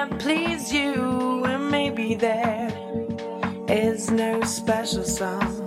can't please you, and maybe there is no special song.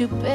you, baby.